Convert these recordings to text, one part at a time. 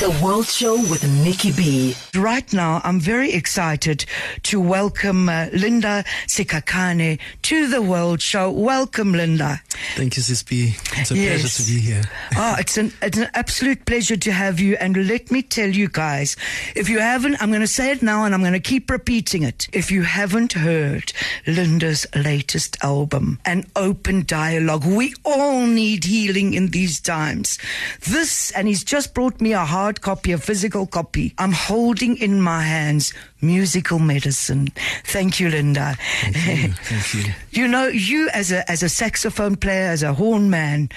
The World Show with Nikki B. Right now, I'm very excited to welcome uh, Linda Sikhakhane to the World Show. Welcome, Linda. Thank you, Sis B. It's a Yes. pleasure to be here. Oh, it's an, it's an absolute pleasure to have you. And let me tell you guys, if you haven't, I'm going to say it now and I'm going to keep repeating it. If you haven't heard Linda's latest album, An Open Dialogue, we all need healing in these times. This, and he's just brought me a hard copy, a physical copy. I'm holding in my hands musical medicine. Thank you, Linda. Thank you. You know, you as a as a saxophone player, as a horn man,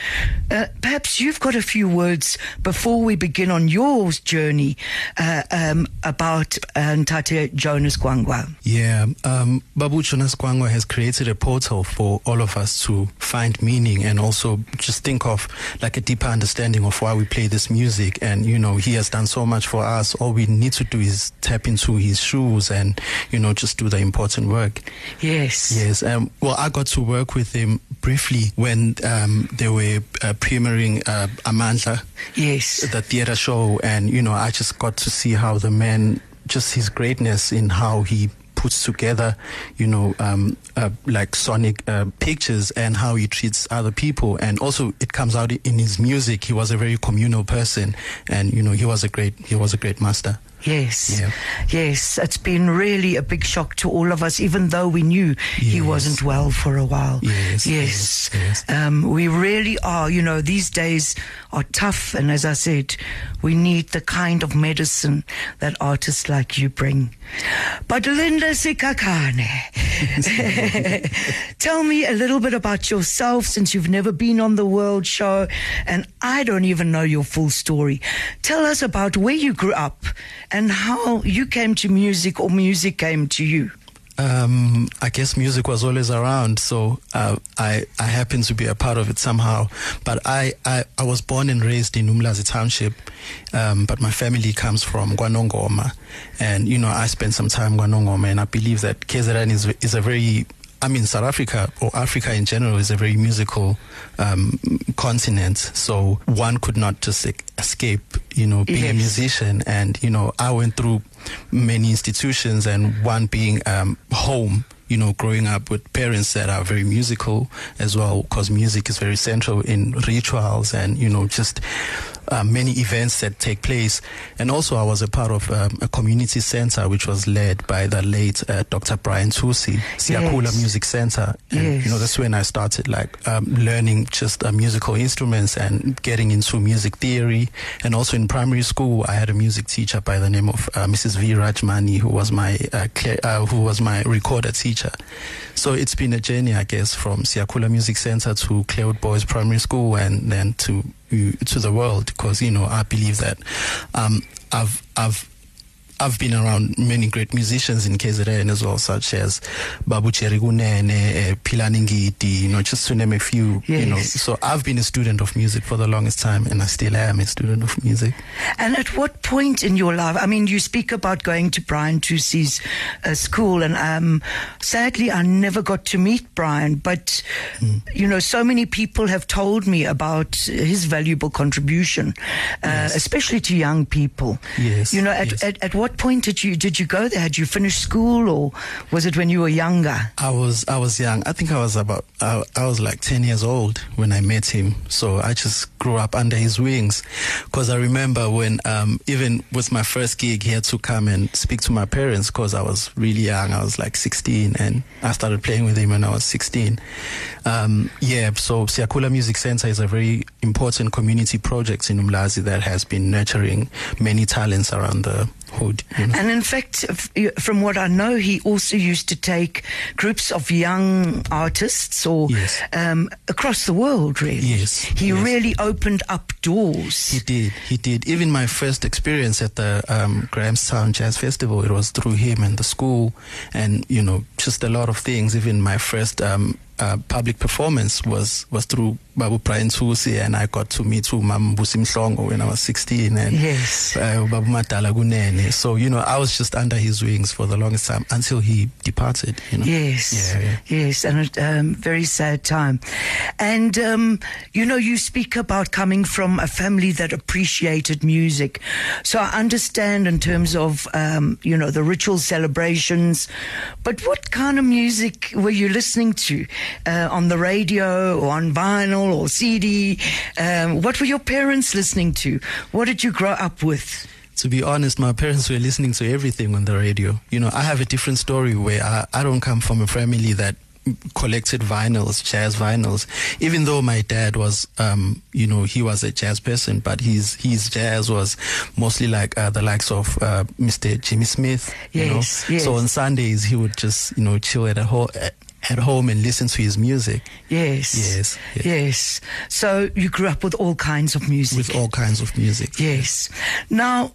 uh, perhaps you've got a few words before we begin on your journey uh, um, about uh, Ntate Jonas Gwangwa. Yeah, um, Babu Jonas Gwangwa has created a portal for all of us to find meaning and also just think of like a deeper understanding of why we play this music. And, you know, he has done so much for us. All we need to do is tap into his shoes and, you know, just do the important work. Yes. Yes. Um, well, I got to work with him briefly when um, they were uh, premiering uh, Amandla. Yes. the theater show and you know i just got to see how the man just his greatness in how he puts together you know um, uh, like sonic uh, pictures and how he treats other people. And also it comes out in his music. He was a very communal person and you know he was a great he was a great master Yes. Yeah. Yes. It's been really a big shock to all of us, even though we knew he wasn't well for a while. Yes, Yes. yes, yes. Um, we really are, you know, these days are tough. And as I said, we need the kind of medicine that artists like you bring. But Linda Sikhakhane, tell me a little bit about yourself since you've never been on the World Show and I don't even know your full story. Tell us about where you grew up and how you came to music or music came to you. Um, I guess music was always around, so uh, I I happened to be a part of it somehow. But I, I, I was born and raised in Umlazi Township, um, but my family comes from KwaNongoma, and you know I spent some time in and I believe that KZN is is a very I mean, South Africa or Africa in general is a very musical um, continent. So one could not just escape, you know, being Yes. a musician. And, you know, I went through many institutions and one being um, home, you know, growing up with parents that are very musical as well, because music is very central in rituals and, you know, just uh, many events that take place. And also, I was a part of um, a community center which was led by the late uh, Dr. Brian Thusi, Siyakhula Yes. Music Center. And, Yes. you know, that's when I started like um, learning just uh, musical instruments and getting into music theory. And also in primary school, I had a music teacher by the name of uh, Mrs. V. Rajmani, who was my uh, uh, who was my recorder teacher. So it's been a journey, I guess, from Siyakhula Music Center to Clairwood Boys Primary School, and then to to the world. Because you know, I believe that um, I've I've I've been around many great musicians in KZN as well, such as Babu Cherigunene, uh, Pilaningiti, you know, just to name a few. You know, so I've been a student of music for the longest time, and I still am a student of music. And at what point in your life? I mean, you speak about going to Brian Thusi's uh, school, and um, sadly, I never got to meet Brian. But Hmm. you know, so many people have told me about his valuable contribution, uh, especially to young people. Yes, You know, at, yes. at at what point did you did you go there? Had you finished school, or was it when you were younger? I was I was young. I think I was about I, I was like ten years old when I met him. So I just grew up under his wings. Because I remember when um, even with my first gig, he had to come and speak to my parents because I was really young. I was like sixteen, and I started playing with him when I was sixteen. Um, yeah. So Siyakhula Music Center is a very important community project in Umlazi that has been nurturing many talents around the hood. You know? And in fact, from what I know, he also used to take groups of young artists or Yes. um, across the world, really. Yes, He yes. really opened up doors. He did. He did. Even my first experience at the um, Grahamstown Jazz Festival, it was through him and the school, and you know, just a lot of things. Even my first um, uh, public performance was was through Babu Brian Thusi, and I got to meet Mam Busim Mhlongo when I was 16, and Yes. uh, Babu Madala Kunene. So you know, I was just under his wings for the longest time until he departed. You know. Yes, Yeah, yeah. yes, and a um, very sad time. And um, you know, you speak about coming from a family that appreciated music, so I understand in terms of um, you know the ritual celebrations. But what kind of music were you listening to uh, on the radio or on vinyl or CD? Um, what were your parents listening to? What did you grow up with? To be honest, my parents were listening to everything on the radio. You know, I have a different story where I, I don't come from a family that collected vinyls, jazz vinyls. Even though my dad was, um, you know, he was a jazz person, but his his jazz was mostly like uh, the likes of uh, Mr. Jimmy Smith. You Yes, know? yes. So on Sundays he would just, you know, chill at a ho- at home and listen to his music Yes, Yes, yes. yes. So you grew up with all kinds of music. with all kinds of music. Yes. Now,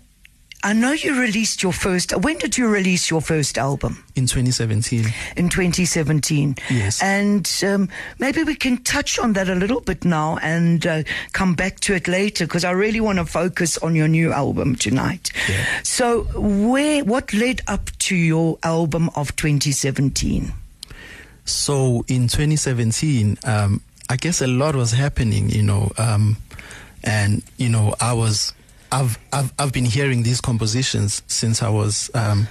I know you released your first. When did you release your first album? In 2017. In 2017. Yes. And um, maybe we can touch on that a little bit now and uh, come back to it later because I really want to focus on your new album tonight. Yeah. So, where what led up to your album of 2017? So in 2017, um, I guess a lot was happening, you know, um, and you know, I was, I've, I've, I've been hearing these compositions since I was, um,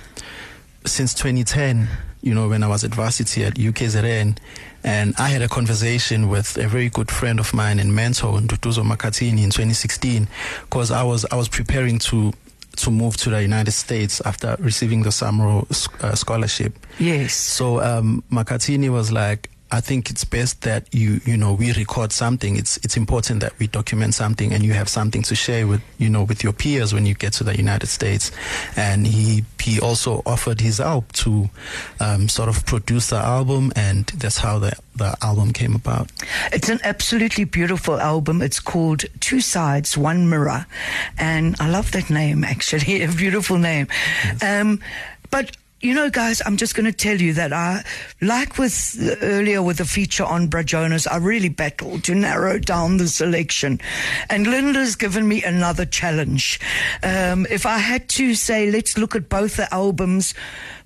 since 2010. You know, when I was at varsity at UKZN, and I had a conversation with a very good friend of mine and mentor, Nduduzo Makhathini, in 2016, because I was, I was preparing to. To move to the United States after receiving the Samro uh, scholarship, Yes. so um, Makhathini was like, I think it's best that you you know we record something. It's it's important that we document something and you have something to share with you know with your peers when you get to the United States. And he he also offered his help to um, sort of produce the album, and that's how the the album came about. It's an absolutely beautiful album. It's called Two Sides, One Mirror. And I love that name, actually, a beautiful name. Um, but you know, guys, I'm just going to tell you that I, like with earlier with the feature on Bra Jonas, I really battled to narrow down the selection. And Linda's given me another challenge. Um, if I had to say, let's look at both the albums,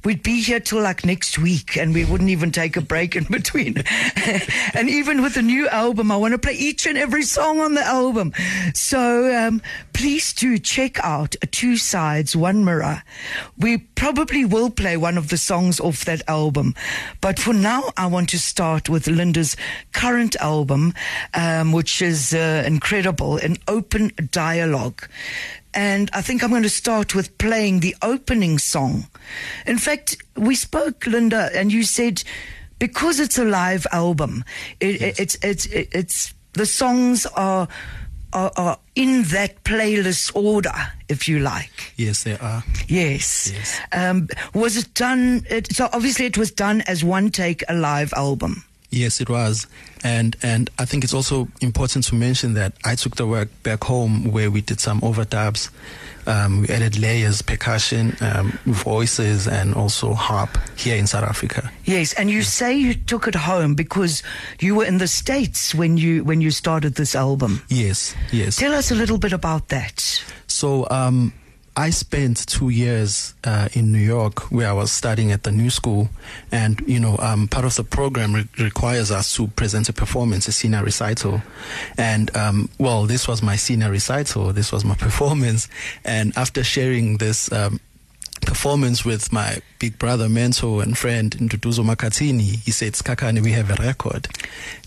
we'd be here till like next week and we wouldn't even take a break in between. and even with the new album, I want to play each and every song on the album. So um, please do check out Two Sides, One Mirror. We probably will play one of the songs off that album. But for now, I want to start with Linda's current album, um, which is uh, incredible, an open dialogue. And I think I'm going to start with playing the opening song. In fact, we spoke, Linda, and you said because it's a live album, it, it, it's it's it's the songs are, are are in that playlist order, if you like. Yes, they are. Yes. Yes. Um, was it done? It, so obviously, it was done as one take, a live album. Yes, it was, and and I think it's also important to mention that I took the work back home where we did some overdubs. Um, we added layers, percussion, um, voices, and also harp here in South Africa. Yes, and you say you took it home because you were in the states when you when you started this album. Yes, yes. Tell us a little bit about that. So um, I spent two years uh, in New York where I was studying at the New School, and you know, um, part of the program re- requires us to present a performance, a senior recital, and um, well, this was my senior recital. This was my performance, and after sharing this. Um, performance with my big brother, mentor, and friend Nduduzo Makhathini, he said, Sikhakhane, we have a record.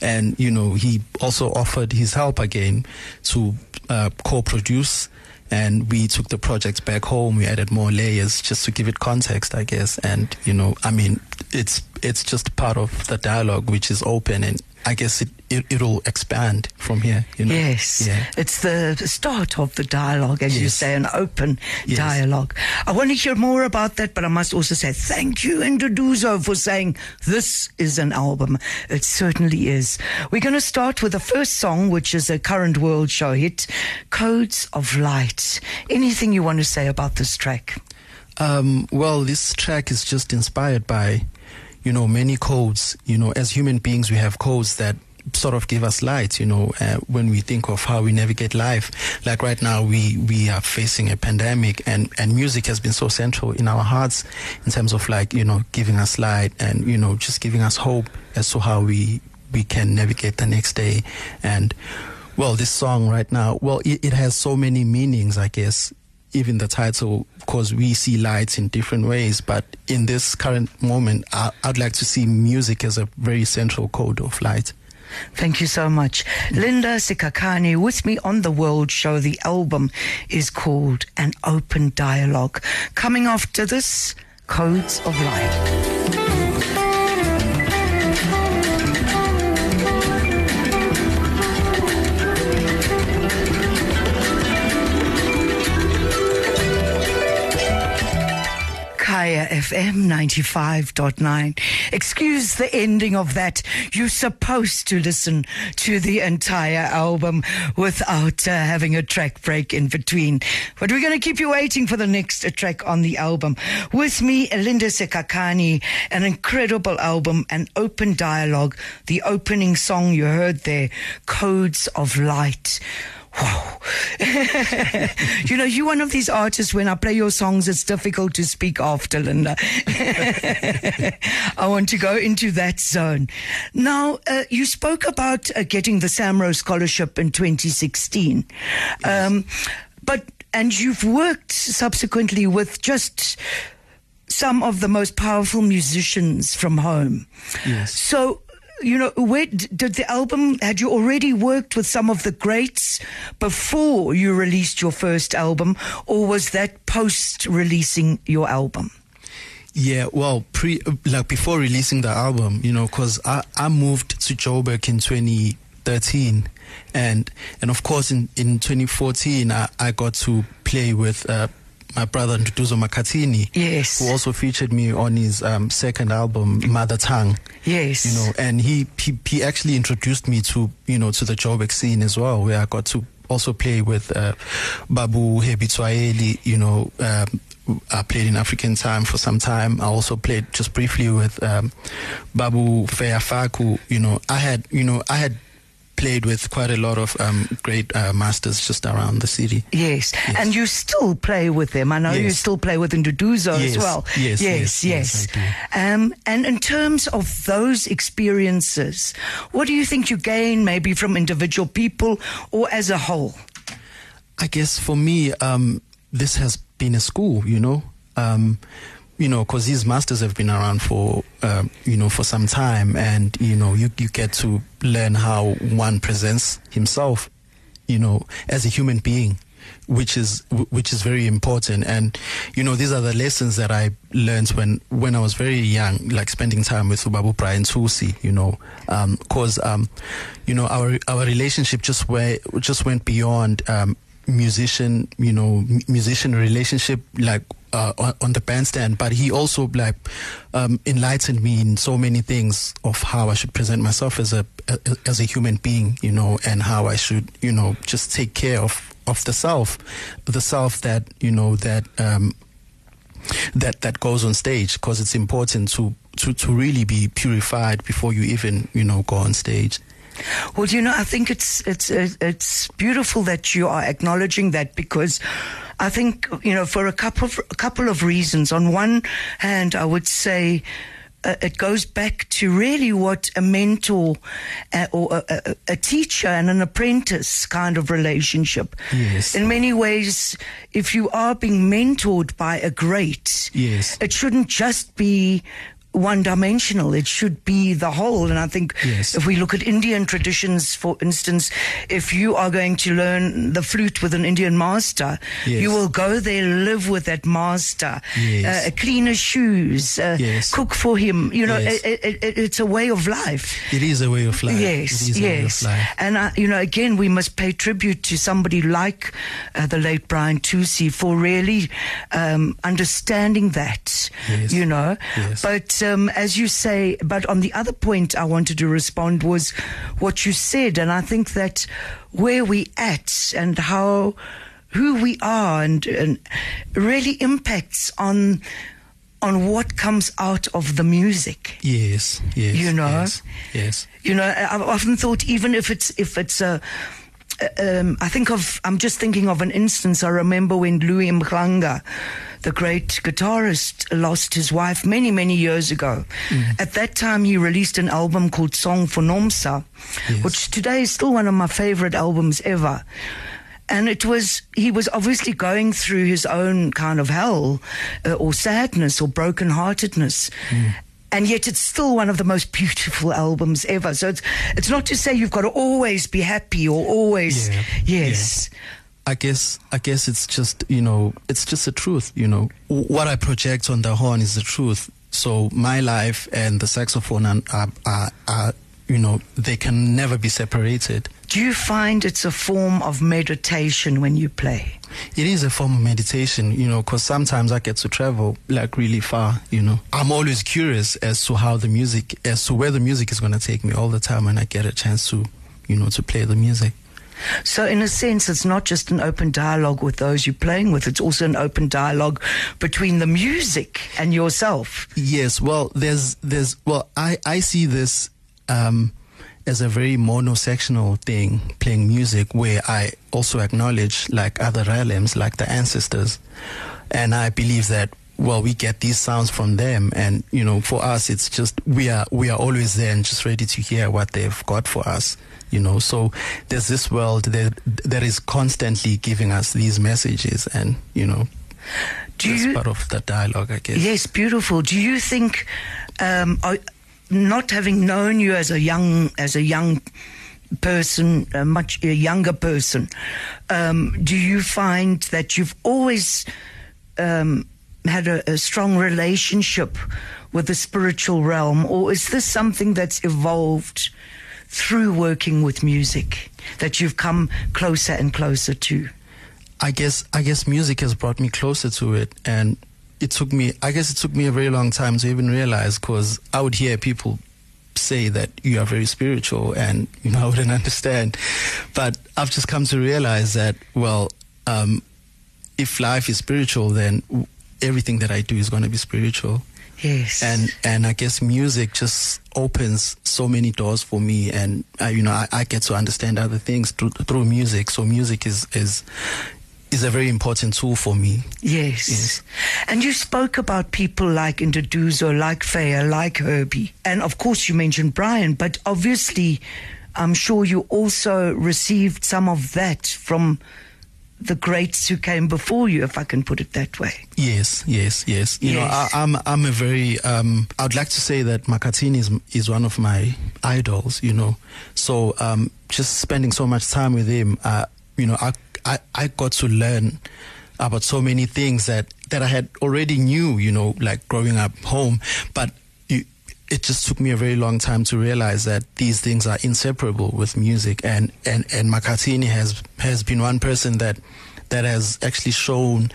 And, you know, he also offered his help again to uh, co produce. And we took the project back home. We added more layers just to give it context, I guess. And, you know, I mean, it's it's just part of the dialogue, which is open. And I guess it, it, it'll expand from here, you know. Yes, Yeah. it's the start of the dialogue, as you say, an open Yes. dialogue. I want to hear more about that, but I must also say thank you, Indoduzo, for saying this is an album. It certainly is. We're going to start with the first song, which is a current world show hit, Codes of Light. Anything you want to say about this track? Um, well, this track is just inspired by, you know, many codes. You know, as human beings, we have codes that sort of give us light, you know, uh, when we think of how we navigate life. Like right now, we, we are facing a pandemic and, and music has been so central in our hearts in terms of like, you know, giving us light and, you know, just giving us hope as to how we, we can navigate the next day. And, well, this song right now, well, it, it has so many meanings, I guess. Even the title, because we see lights in different ways, but in this current moment, I, I'd like to see music as a very central code of light. Thank you so much. Linda Sikhakhane with me on the World Show. The album is called An Open Dialogue. Coming after this, Codes of Light. FM 95.9. Excuse the ending of that. You're supposed to listen to the entire album without uh, having a track break in between. But we're going to keep you waiting for the next track on the album. With me, Linda Sikhakhane, an incredible album, an open dialogue. The opening song you heard there, Codes of Light. Wow. you know, you're one of these artists, when I play your songs, it's difficult to speak after, Linda. I want to go into that zone. Now, uh, you spoke about uh, getting the Samro Scholarship in 2016. Um, but, and you've worked subsequently with just some of the most powerful musicians from home. Yes. So, you know, where did the album, had you already worked with some of the greats before you released your first album, or was that post releasing your album? Yeah, well, pre like before releasing the album, you know, because I, I moved to Joburg in 2013, and and of course in in 2014 I, I got to play with uh, my brother Nduduzo Makhathini, Yes. who also featured me on his um, second album Mother Tongue. Yes. you know, and he, he he actually introduced me to you know to the Joburg scene as well, where I got to also play with uh, Babu Herbie Tsoaeli, you know. Um, I played in African time for some time. I also played just briefly with um, Babu Feya Faku. You know, I had, you know, I had played with quite a lot of um, great uh, masters just around the city. Yes. Yes. and you still play with them. I know you still play with Nduduzo as well. Yes, yes, yes, yes, Um, and in terms of those experiences, what do you think you gain maybe from individual people or as a whole? I guess for me, um, this has been a school, you know. Um, you know, because these masters have been around for, um, you know, for some time, and you know, you you get to learn how one presents himself, you know, as a human being, which is which is very important. And you know, these are the lessons that I learned when when I was very young, like spending time with Ubabu Brian Thusi, you know, because um, you know, our our relationship just went just went beyond. Musician you know musician relationship like uh, on, on the bandstand but he also like um, enlightened me in so many things of how I should present myself as a, a as a human being you know and how I should you know just take care of of the self the self that you know that um, that that goes on stage because it's important to, to to really be purified before you even you know go on stage Well, you know, I think it's it's it's beautiful that you are acknowledging that because I think you know for a couple of, a couple of reasons. On one hand, I would say. Uh, it goes back to really what a mentor uh, or a, a, a teacher and an apprentice kind of relationship. Yes. In many ways, if you are being mentored by a great, Yes. it shouldn't just be one dimensional. It should be the whole. And I think Yes. if we look at Indian traditions, for instance, if you are going to learn the flute with an Indian master, Yes. you will go there, live with that master, Yes. uh, clean his shoes, uh, cook for him. You know, it, it, it, it's a way of life. it is a way of life Yes, it is a way yes. of life And, uh, you know, again, we must pay tribute to somebody like uh, the late Brian Thusi for really um, understanding that, you know. But um, as you say, but on the other point I wanted to respond was what you said. And I think that where we at and how, who we are and, and really impacts on on what comes out of the music. Yes, yes. You know? Yes. yes. You know, I've often thought even if it's if it's a um, I think of I'm just thinking of an instance I remember when Louis Mhlanga the great guitarist lost his wife many many years ago. At that time he released an album called Song for Nomsa Yes. which today is still one of my favorite albums ever. And it was he was obviously going through his own kind of hell uh, or sadness or brokenheartedness. And yet it's still one of the most beautiful albums ever. So it's it's not to say you've got to always be happy or always Yeah. yes I guess I guess it's just you know it's just the truth you know. What I project on the horn is the truth. So my life and the saxophone are, are, are, are you know they can never be separated. Do you find it's a form of meditation when you play? It is a form of meditation you know because sometimes I get to travel like really far you know. I'm always curious as to how the music as to where the music is going to take me all the time when I get a chance to you know to play the music so in a sense it's not just an open dialogue with those you're playing with it's also an open dialogue between the music and yourself. Yes, well, there's there's well, I I see this um, as a very monosectional thing, playing music, where I also acknowledge like other realms, like the ancestors, and I believe that well, we get these sounds from them, and you know, for us, it's just we are we are always there and just ready to hear what they've got for us. You know, so there's this world that that is constantly giving us these messages, and you know, do that's you part of the dialogue, I guess. Yes, beautiful. Do you think, um, I- not having known you as a young as a young person, a much a younger person, um, do you find that you've always um, had a, a strong relationship with the spiritual realm, or is this something that's evolved through working with music that you've come closer and closer to? I guess I guess music has brought me closer to it, and it took me. I guess it took me a very long time to even realize because I would hear people say that you are very spiritual, and you know I wouldn't understand. But I've just come to realize that well, um, if life is spiritual, then everything that I do is going to be spiritual. Yes. And and I guess music just opens so many doors for me, and uh, you know I, I get to understand other things through, through music. So music is is is a very important tool for me. Yes. Yes. And you spoke about people like Indoduzo, like Faya, like Herbie. And of course, you mentioned Brian, but obviously, I'm sure you also received some of that from the greats who came before you, if I can put it that way. Yes, yes, yes. You know, Yes. I, I'm I'm a very um, I would like to say that Makhathini is is one of my idols. You know, so um, just spending so much time with him, uh, you know, I, I I got to learn about so many things that that I had already knew. You know, like growing up home, but. It just took me a very long time to realize that these things are inseparable with music. And and and Makhathini has has been one person that that has actually shown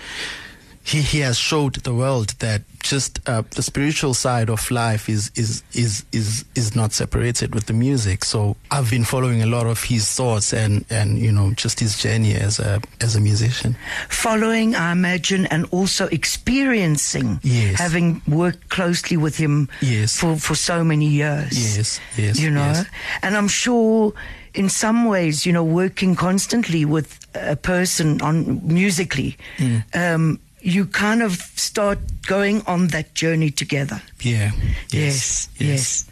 he, he has showed the world that just uh, the spiritual side of life is, is is is is not separated with the music. So I've been following a lot of his thoughts and, and you know just his journey as a as a musician. Following, I imagine, and also experiencing, Yes. having worked closely with him Yes. for, for so many years. Yes, yes, You know, yes. and I'm sure in some ways, you know, working constantly with a person on musically, Mm. um, you kind of start going on that journey together. Yeah. Yes, yes.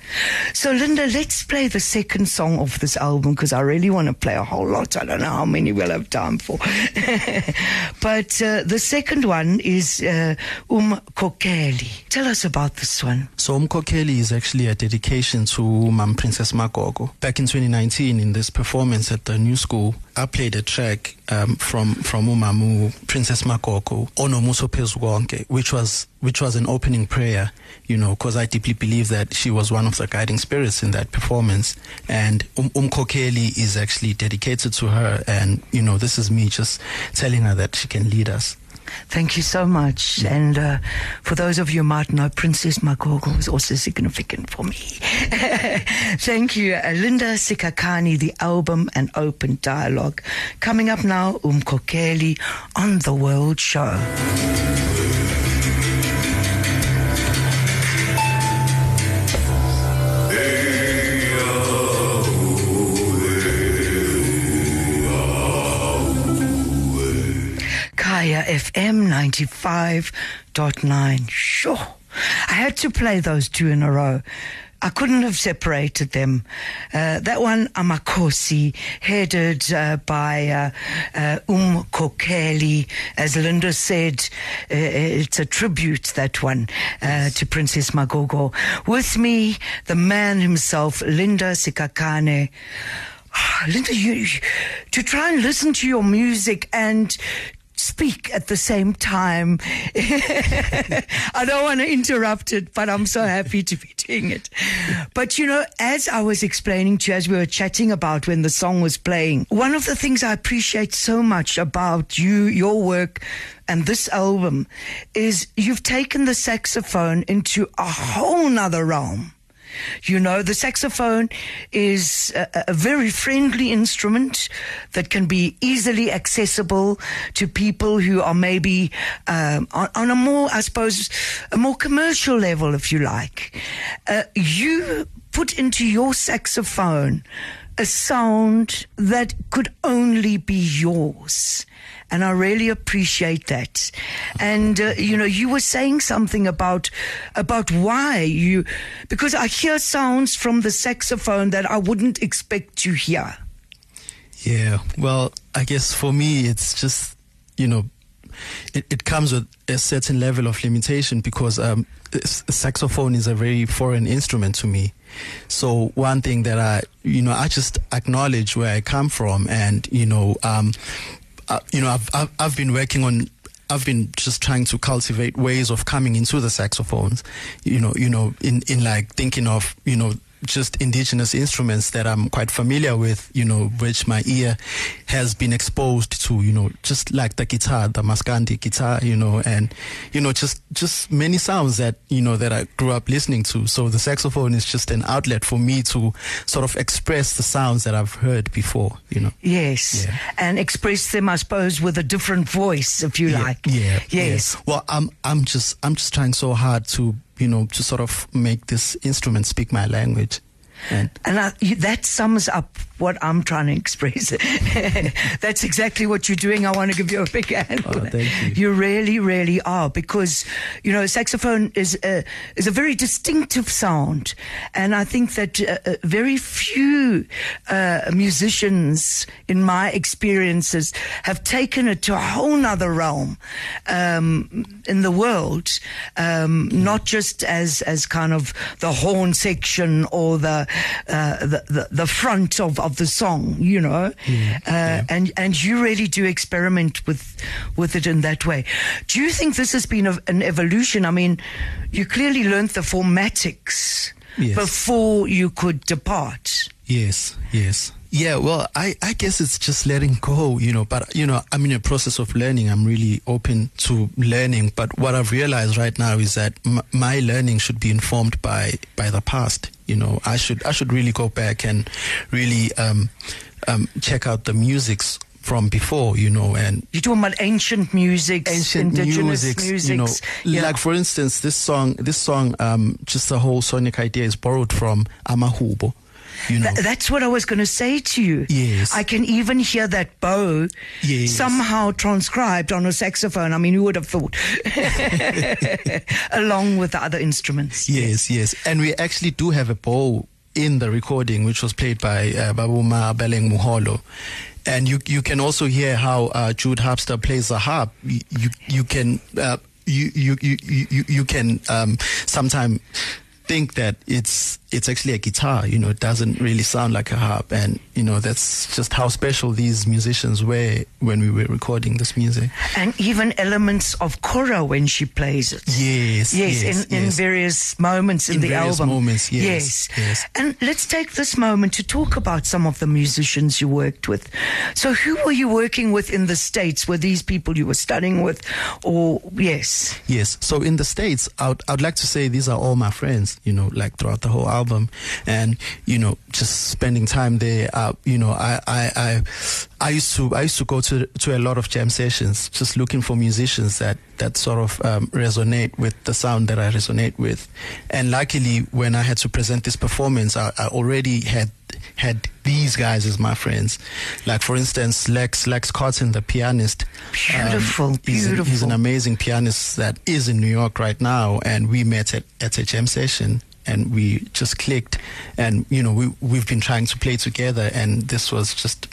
So, Linda, let's play the second song of this album because I really want to play a whole lot. I don't know how many we'll have time for. but uh, the second one is uh, Um Kokeli. Tell us about this one. So Umkokeli is actually a dedication to Mam Princess Magogo. Back in 2019, in this performance at the new school, I played a track um, from from Umamu Princess Magogo, Ono Muso Pezwonke, which was which was an opening prayer, you know, because I deeply believe that she was one of the guiding spirits in that performance. And um, Umkokeli is actually dedicated to her, and you know, this is me just telling her that she can lead us. Thank you so much. And uh, for those of you who might know, Princess Magogo is also significant for me. Thank you. Uh, Linda Sikhakhane, the album and open dialogue. Coming up now, Umkokeli on The World Show. FM 95.9. Sure. I had to play those two in a row. I couldn't have separated them. Uh, that one, Amakosi, headed uh, by uh, uh, Um Kokeli. As Linda said, uh, it's a tribute, that one, uh, to Princess Magogo. With me, the man himself, Linda Sikhakhane. Linda, you, you, to try and listen to your music and speak at the same time. I don't want to interrupt it, but I'm so happy to be doing it. But you know, as I was explaining to you, as we were chatting about when the song was playing, one of the things I appreciate so much about you, your work, and this album is you've taken the saxophone into a whole nother realm. You know, the saxophone is a, a, very friendly instrument that can be easily accessible to people who are maybe um, on, on, a more, I suppose, a more commercial level, if you like. Uh, you put into your saxophone a sound that could only be yours and I really appreciate that. And uh, you know, you were saying something about about why you because I hear sounds from the saxophone that I wouldn't expect to hear. Yeah, well, I guess for me, it's just you know, it, it comes with a certain level of limitation because um, saxophone is a very foreign instrument to me. So one thing that I, you know, I just acknowledge where I come from, and you know, um, uh, you know, I've, I've, I've been working on I've been just trying to cultivate ways of coming into the saxophones, you know, you know, in, in like thinking of, you know, just indigenous instruments that I'm quite familiar with, you know, which my ear has been exposed to, you know, just like the guitar, the Maskandi guitar, you know, and, you know, just, just many sounds that, you know, that I grew up listening to. So the saxophone is just an outlet for me to sort of express the sounds that I've heard before, you know. Yes. Yeah. And express them, I suppose, with a different voice, if you yeah, like. Yeah. Yes. Yeah. Well, I'm, I'm just, I'm just trying so hard to you know, to sort of make this instrument speak my language. And, and I, that sums up what I'm trying to express. That's exactly what you're doing. I want to give you a big hand. Oh, you. You really, really are because you know saxophone is a, is a very distinctive sound, and I think that uh, uh very few uh, musicians, in my experiences, have taken it to a whole nother realm um, in the world. Um, not just as as kind of the horn section or the uh, the, the, the front of, of the song, you know, yeah, uh, yeah. and and you really do experiment with with it in that way. Do you think this has been a, an evolution? I mean, you clearly learned the formatics yes. before you could depart. Yes, yes. Yeah, well, I, I guess it's just letting go, you know, but, you know, I'm in a process of learning. I'm really open to learning. But what I've realized right now is that m- my learning should be informed by, by the past. You know, I should, I should really go back and really, um, um, check out the musics from before, you know, and you're talking about ancient music, ancient indigenous musics, musics, you know, yeah. like for instance, this song, this song, um, just the whole sonic idea is borrowed from Amahubo. You know. Th- that's what I was going to say to you. Yes. I can even hear that bow Yes. somehow transcribed on a saxophone. I mean, who would have thought? Along with the other instruments. Yes, yes. And we actually do have a bow in the recording, which was played by uh, Babuma Beleng Muholo. And you you can also hear how uh, Jude Harpster plays the harp. You you, you can uh, you, you you you you can um, sometimes think that it's it's actually a guitar. You know, it doesn't really sound like a harp, and you know that's just how special these musicians were when we were recording this music. And even elements of kora when she plays it. Yes, Yes, yes, in, in various moments in, In the various album. moments, yes, yes. And let's take this moment to talk about some of the musicians you worked with. So, who were you working with in the States? Were these people you were studying with? Or, yes. Yes. So in the States, I'd, I'd like to say these are all my friends, you know, like throughout the whole album. And, you know, just spending time there, uh, you know, I, I, I, I used to, I used to go to, to a lot of jam sessions, just looking for musicians that, that sort of um, resonate with the sound that I resonate with. And luckily, when I had to present this performance, I, I already had had these guys as my friends. Like for instance, Lex Lex Korten, the pianist. Beautiful, um, he's, beautiful. He's an amazing pianist that is in New York right now, and we met at at a jam session. And we just clicked, and you know we we've been trying to play together, and this was just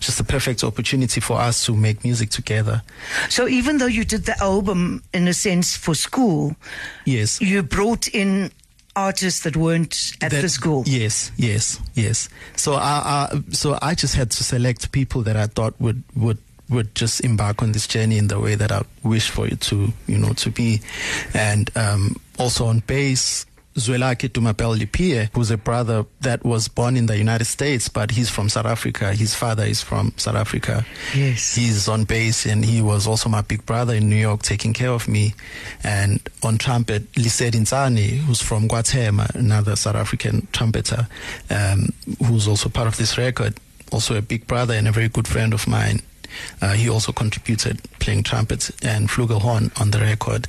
just a perfect opportunity for us to make music together. So even though you did the album in a sense for school, Yes, you brought in artists that weren't at That- the school. Yes, yes, yes. So I, I, so I just had to select people that I thought would would would just embark on this journey in the way that I wish for it to, you know, to be, and um, also on bass. Zwelake Tumapel Lipie, who's a brother that was born in the United States, but he's from South Africa. His father is from South Africa. Yes. He's on bass and he was also my big brother in New York taking care of me. And on trumpet, Lisette Insani, who's from Guatemala, another South African trumpeter, um, who's also part of this record, also a big brother and a very good friend of mine. Uh, he also contributed playing trumpet and flugelhorn on the record.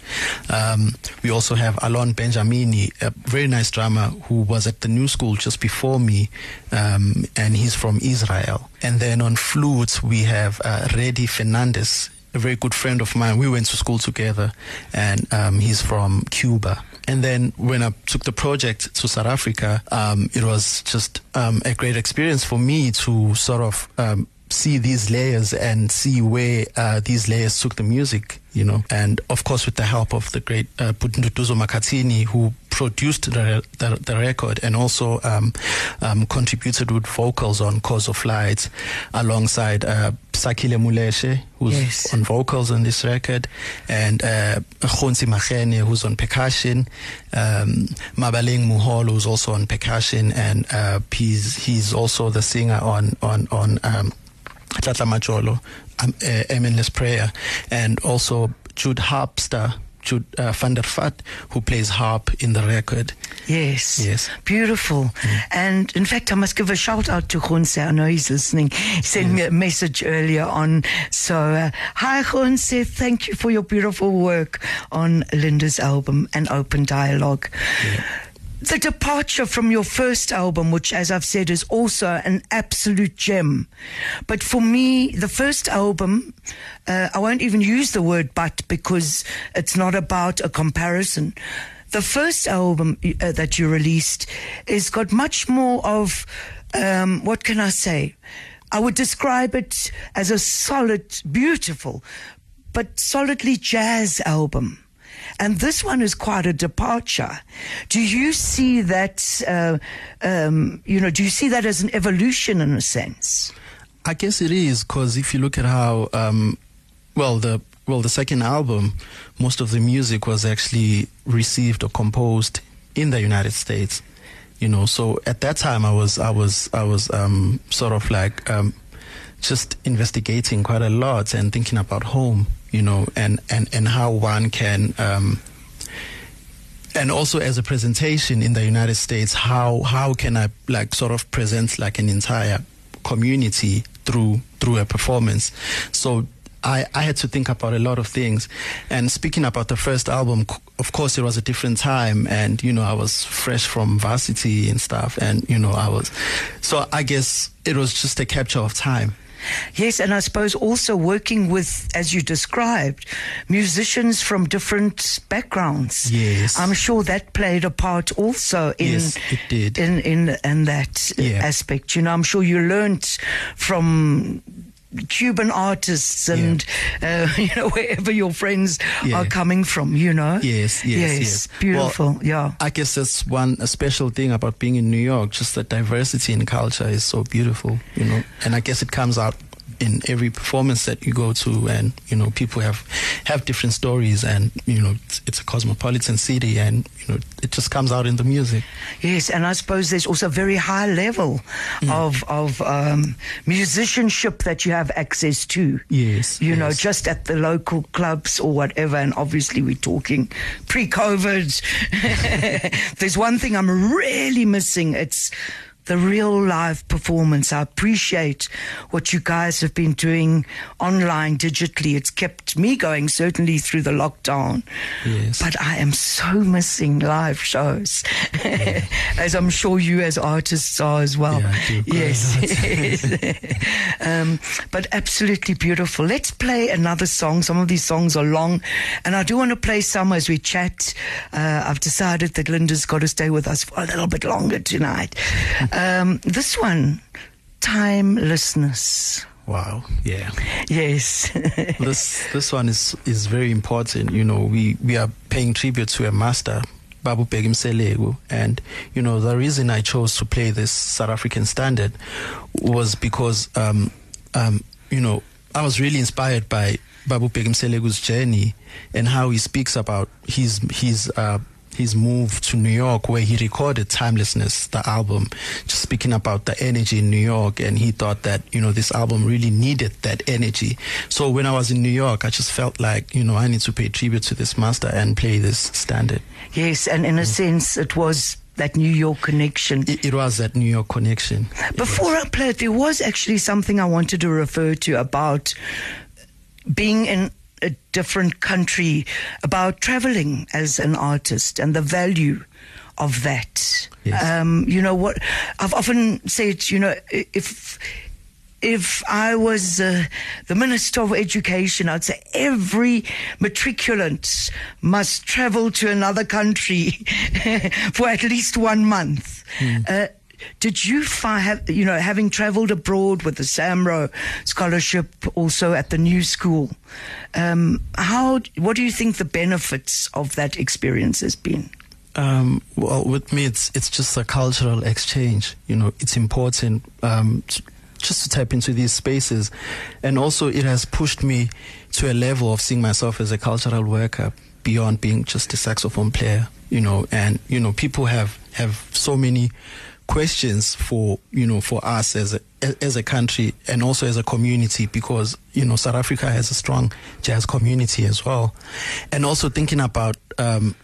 Um, we also have Alon Benjamini, a very nice drummer who was at the new school just before me, um, and he's from Israel. And then on flutes, we have uh, Reddy Fernandez, a very good friend of mine. We went to school together, and um, he's from Cuba. And then when I took the project to South Africa, um, it was just um, a great experience for me to sort of um, see these layers and see where uh, these layers took the music, you know. And of course, with the help of the great uh, Makhathini, who produced the, the, the record and also um, um, contributed with vocals on Codes of Light alongside uh, Sakile Muleshe, who's Yes. on vocals on this record, and uh, Khonsi Machene, who's on percussion, um, Mabaleng Muholo, who's also on percussion, and uh, he's he's also the singer on on on um, Tlatla Majolo, um, uh, Eminless Prayer, and also Jude Harpster. Jude uh, van der Vat, who plays harp in the record. Yes. Yes. Beautiful. And in fact, I must give a shout out to Khunse. I know he's listening. He sent me a message earlier on. So, uh, hi, Khunse. Thank you for your beautiful work on Linda's album, An Open Dialogue. The departure from your first album, which, as I've said, is also an absolute gem. But for me, the first album, uh, I won't even use the word but because it's not about a comparison. The first album uh, that you released is got much more of, um, what can I say? I would describe it as a solid, beautiful, but solidly jazz album. And this one is quite a departure. Do you see that, uh, um, you know, do you see that as an evolution in a sense? I guess it is because if you look at how, um, well, the well, the second album, most of the music was actually received or composed in the United States. You know, so at that time, I was, I was, I was um, sort of like um, just investigating quite a lot and thinking about home. You know, and and and how one can. Um, and also as a presentation in the United States, how how can I like sort of present like an entire community through through a performance? So I, I had to think about a lot of things. And speaking about the first album, of course, it was a different time, and you know I was fresh from varsity and stuff, and you know I was, so I guess it was just a capture of time. Yes, and I suppose also working with, as you described, musicians from different backgrounds. Yes. I'm sure that played a part also in Yes, it did. in in in that Yeah. aspect. You know, I'm sure you learnt from Cuban artists and uh, you know wherever your friends Yeah. are coming from. You know. Yes, yes, yes. Beautiful. Well, yeah. I guess that's one a special thing about being in New York. Just the diversity in culture is so beautiful, you know. And I guess it comes out in every performance that you go to, and you know, people have have different stories, and you know, it's, it's a cosmopolitan city, and you know, it just comes out in the music. Yes, and I suppose there's also a very high level Mm. of of um, musicianship that you have access to. Yes, you know, just at the local clubs or whatever. And obviously, we're talking pre-COVID. there's one thing I'm really missing. It's the real live performance. I appreciate what you guys have been doing online, digitally. It's kept kept me going, certainly through the lockdown. Yes. But I am so missing live shows, as I'm sure you as artists are as well. Yeah, I do yes. yes. um, but absolutely beautiful. Let's play another song. Some of these songs are long, and I do want to play some as we chat. Uh, I've decided that Linda's got to stay with us for a little bit longer tonight. um, this one, Timelessness. Wow. Yeah. Yes. this this one is is very important. You know, we we are paying tribute to a master. Babu Bheki Mseleku. And, you know, the reason I chose to play this South African standard was because, um, um, you know, I was really inspired by Babu Bheki Mseleku's journey and how he speaks about his, his, uh, his move to New York where he recorded Timelessness, the album, just speaking about the energy in New York. And he thought that, you know, this album really needed that energy. So when I was in New York, I just felt like, you know, I need to pay tribute to this master and play this standard. yes, and in a mm. sense, it was that New York connection. It, it was that New York connection. Before. I play it, there was actually something I wanted to refer to about being in a different country, about traveling as an artist and the value of that. Yes. Um, you know what? I've often said, you know, if if I was uh, the Minister of Education, I'd say every matriculant must travel to another country for at least one month. Uh, did you find, have, you know, having traveled abroad with the Samro scholarship, also at the New School, um, how? What do you think the benefits of that experience has been? Um, well, with me, it's it's just a cultural exchange. You know, it's important um, t- just to tap into these spaces, and also it has pushed me to a level of seeing myself as a cultural worker beyond being just a saxophone player. You know, and you know, people have have so many questions for you know for us as a as a country and also as a community because you know South Africa has a strong jazz community as well, and also thinking about um,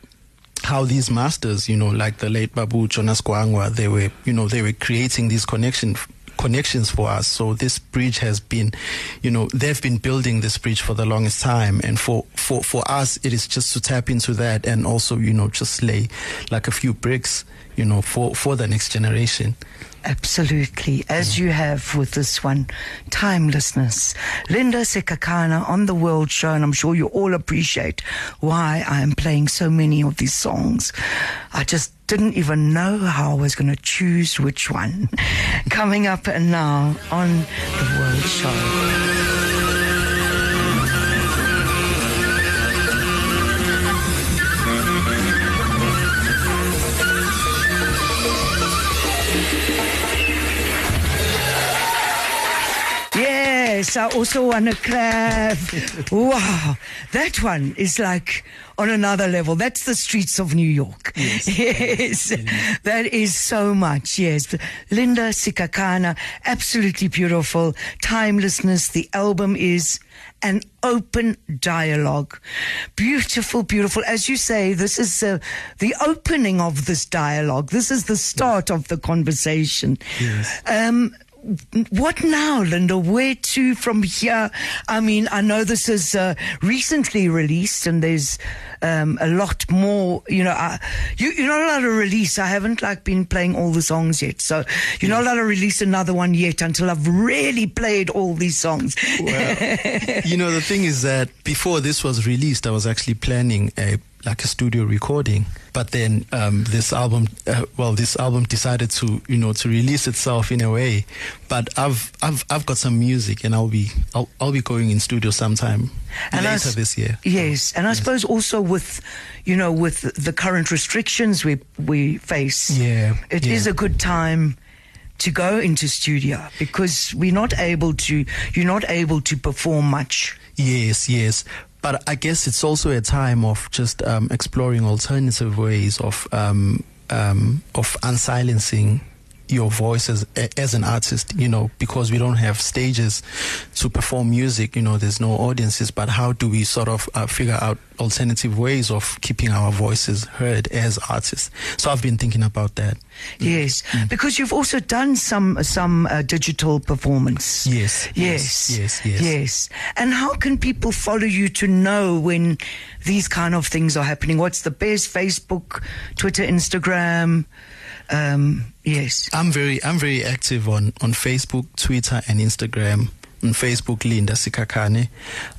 how these masters, you know, like the late Babu Jonas Gwangwa, they were, you know, they were creating these connection connections for us. So this bridge has been, you know, they've been building this bridge for the longest time, and for for for us, it is just to tap into that and also, you know, just lay like a few bricks, you know, for for the next generation. Absolutely, as you have with this one, timelessness. Linda Sikhakhane on the World Show, and I'm sure you all appreciate why I am playing so many of these songs. I just didn't even know how I was going to choose which one. Coming up now on the World Show. Yes, I also want to clap. wow, that one is like on another level. That's the streets of New York. Yes, yes. that is so much. Yes, Linda Sikhakhane, absolutely beautiful. Timelessness. The album is an open dialogue. Beautiful, beautiful. As you say, this is uh, the opening of this dialogue. This is the start of the conversation. Yes. Um, what now, Linda? Where to from here? I mean, I know this is uh, recently released, and there's um, a lot more. You know, I, you, you're not allowed to release. I haven't like been playing all the songs yet, so you're not allowed to release another one yet until I've really played all these songs. Well, you know, the thing is that before this was released, I was actually planning a like a studio recording. But then um, this album, uh, well, this album decided to, you know, to release itself in a way. But I've, I've, I've got some music, and I'll be, I'll, I'll be going in studio sometime And later s- this year. Yes, and I suppose also with, you know, with the current restrictions we we face, Yeah, it is yeah. a good time to go into studio because we're not able to. You're not able to perform much. Yes, yes. But I guess it's also a time of just um, exploring alternative ways of um, um, of unsilencing your voice as as an artist you know because we don't have stages to perform music you know there's no audiences but how do we sort of uh, figure out alternative ways of keeping our voices heard as artists so i've been thinking about that Yes, because you've also done some some uh, digital performance. Yes, Yes. yes, yes, yes. Yes. And how can people follow you to know when these kind of things are happening? What's the best? Facebook, Twitter, Instagram. Um, yes. I'm very I'm very active on on Facebook, Twitter, and Instagram. On Facebook, Linda Sikhakhane.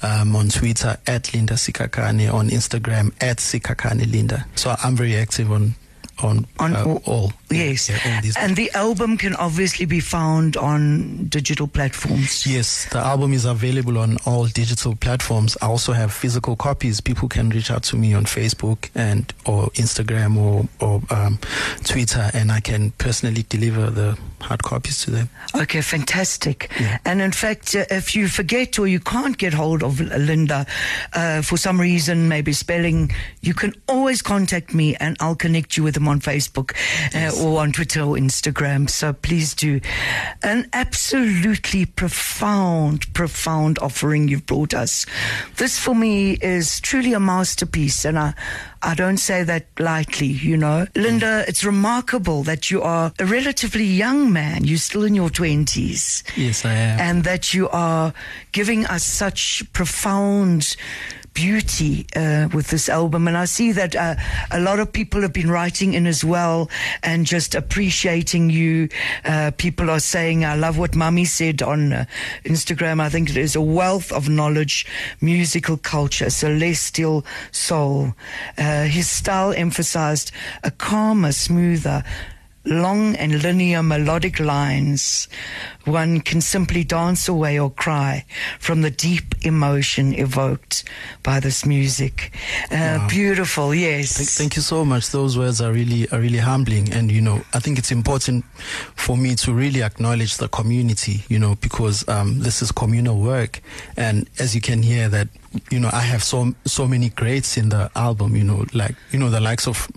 Um, on Twitter, at Linda Sikhakhane. On Instagram, at Sikhakhane Linda. So I'm very active on on, On uh, all- all. Yes. Yeah, all and the album can obviously be found on digital platforms. Yes, the album is available on all digital platforms. I also have physical copies. People can reach out to me on Facebook and or Instagram or or um, Twitter, and I can personally deliver the hard copies to them. Okay, fantastic. Yeah. And in fact, uh, if you forget or you can't get hold of Linda uh, for some reason, maybe spelling, you can always contact me and I'll connect you with them on Facebook uh, or on Twitter or Instagram. So please do. An absolutely profound, profound offering you've brought us. This for me is truly a masterpiece, and I. I don't say that lightly, you know. Linda, mm. it's remarkable that you are a relatively young man. You're still in your 20s Yes, I am. and that you are giving us such profound beauty uh, with this album. And I see that uh, a lot of people have been writing in as well and just appreciating you. Uh, people are saying, I love what Mummy said on uh, Instagram. I think it is a wealth of knowledge, musical culture, celestial soul. Uh, his style emphasized a calmer, smoother, long and linear melodic lines, one can simply dance away or cry from the deep emotion evoked by this music. Uh, Beautiful, yes. Thank, thank you so much. Those words are really are really humbling, and you know, I think it's important for me to really acknowledge the community. You know, because um, this is communal work, and as you can hear that. You know, I have so so many greats in the album. You know, like you know the likes of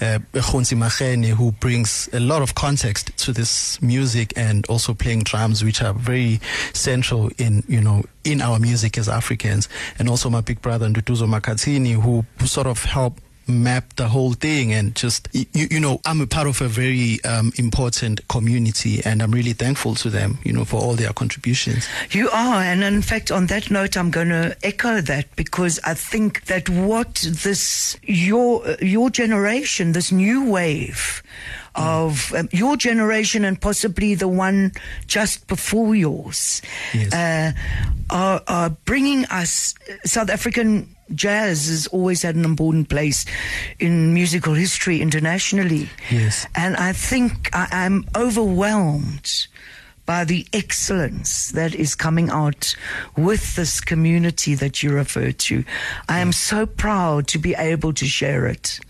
uh, Gontse Makhene, who brings a lot of context to this music, and also playing drums, which are very central in you know in our music as Africans, and also my big brother Nduduzo Makhathini, who sort of help map the whole thing and just you, you know i'm a part of a very um, important community and i'm really thankful to them you know for all their contributions You are, and in fact, on that note, I'm going to echo that because I think that what this your your generation, this new wave of um, your generation, and possibly the one just before yours, Yes. uh, are are bringing us South African. Jazz has always had an important place in musical history internationally. Yes. And I think I, I'm overwhelmed by the excellence that is coming out with this community that you refer to. I am so proud to be able to share it.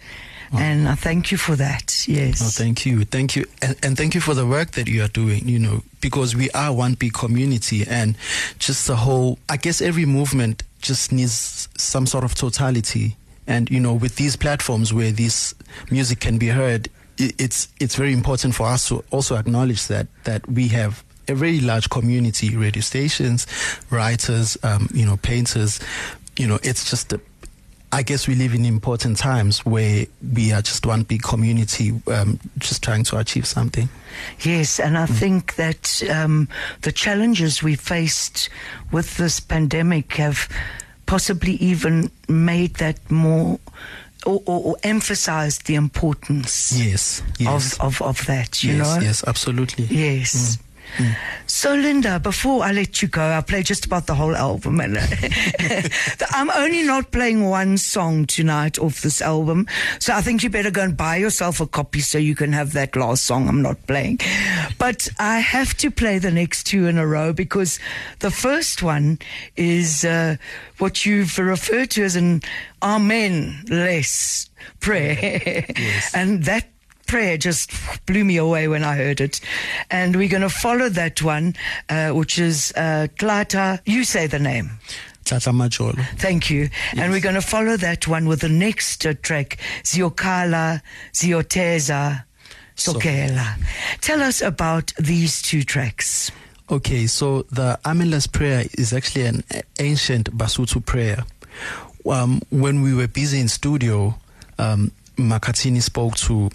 Oh. And I thank you for that. Yes. Oh, thank you, thank you, and, and thank you for the work that you are doing. You know, because we are one big community, and just the whole. I guess every movement just needs some sort of totality, and you know, with these platforms where this music can be heard, it's it's very important for us to also acknowledge that that we have a very large community, radio stations, writers, um, you know, painters. You know, it's just a, I guess we live in important times where we are just one big community, um, just trying to achieve something. Yes, and I think that um, the challenges we faced with this pandemic have possibly even made that more or, or, or emphasized the importance Yes, yes, of, of, of that, you yes, know? yes, absolutely. Yes. So, Linda, before I let you go, I'll play just about the whole album. And I'm only not playing one song tonight off this album. So I think you better go and buy yourself a copy so you can have that last song I'm not playing. But I have to play the next two in a row because the first one is uh, what you've referred to as an Amen less prayer. and that prayer just blew me away when I heard it. And we're going to follow that one, uh, which is uh, Tlata. You say the name. Thank you. And we're going to follow that one with the next uh, track, Ziyokhala, Ziyotheza, Sokela. Tell us about these two tracks. Okay, so the Amenless prayer is actually an ancient Basotho prayer. Um, when we were busy in studio, um, Makhathini spoke to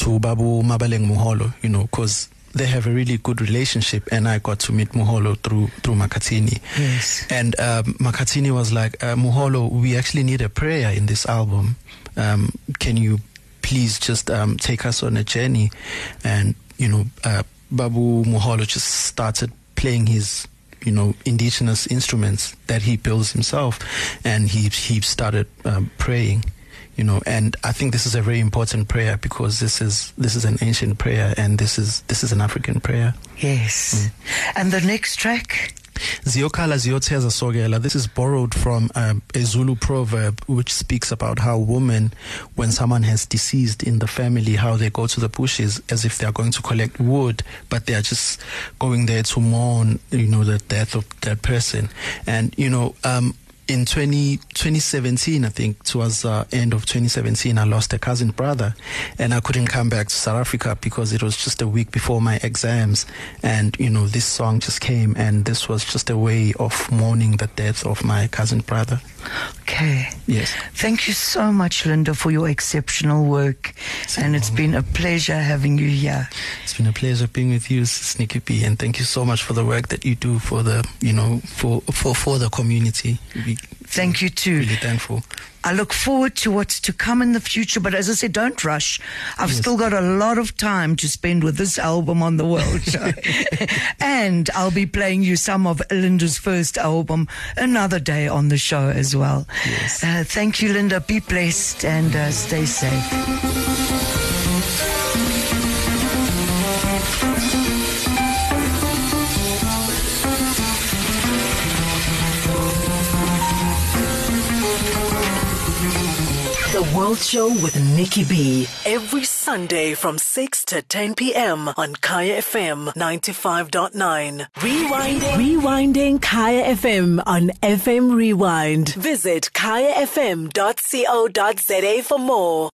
to Babu Mabaleng Moholo, you know, because they have a really good relationship, and I got to meet Moholo through through Makhathini. Yes. And um, Makhathini was like, uh, Moholo, we actually need a prayer in this album. Um, can you please just um, take us on a journey? And you know, uh, Babu Moholo just started playing his you know indigenous instruments that he builds himself, and he he started um, praying you know and i think this is a very important prayer because this is this is an ancient prayer and this is this is an african prayer Yes. And the next track? Ziyokhala ziyotheza sokela. This is borrowed from um, a Zulu proverb which speaks about how women, when someone has deceased in the family, how they go to the bushes as if they are going to collect wood, but they are just going there to mourn, you know, the death of that person. And, you know, um, in 20, 2017, I think towards the end of 2017, I lost a cousin brother and I couldn't come back to South Africa because it was just a week before my exams. And, you know, this song just came and this was just a way of mourning the death of my cousin brother. Okay. Yes. Thank you so much, Linda, for your exceptional work. And it's been a pleasure having you here. It's been a pleasure being with you, Sneaky P, and thank you so much for the work that you do for the, you know, for for, for the community. We Thank you too. really thankful. I look forward to what's to come in the future, but as I said, don't rush. I've Yes. still got a lot of time to spend with this album on the World Show. and I'll be playing you some of Linda's first album another day on the show as well. Yes. Uh, thank you, Linda. Be blessed and uh, stay safe. World Show with Nikki B. Every Sunday from 6 to 10 p.m. on Kaya FM 95.9. Rewinding. Rewinding Kaya FM on FM Rewind. Visit kayafm.co.za for more.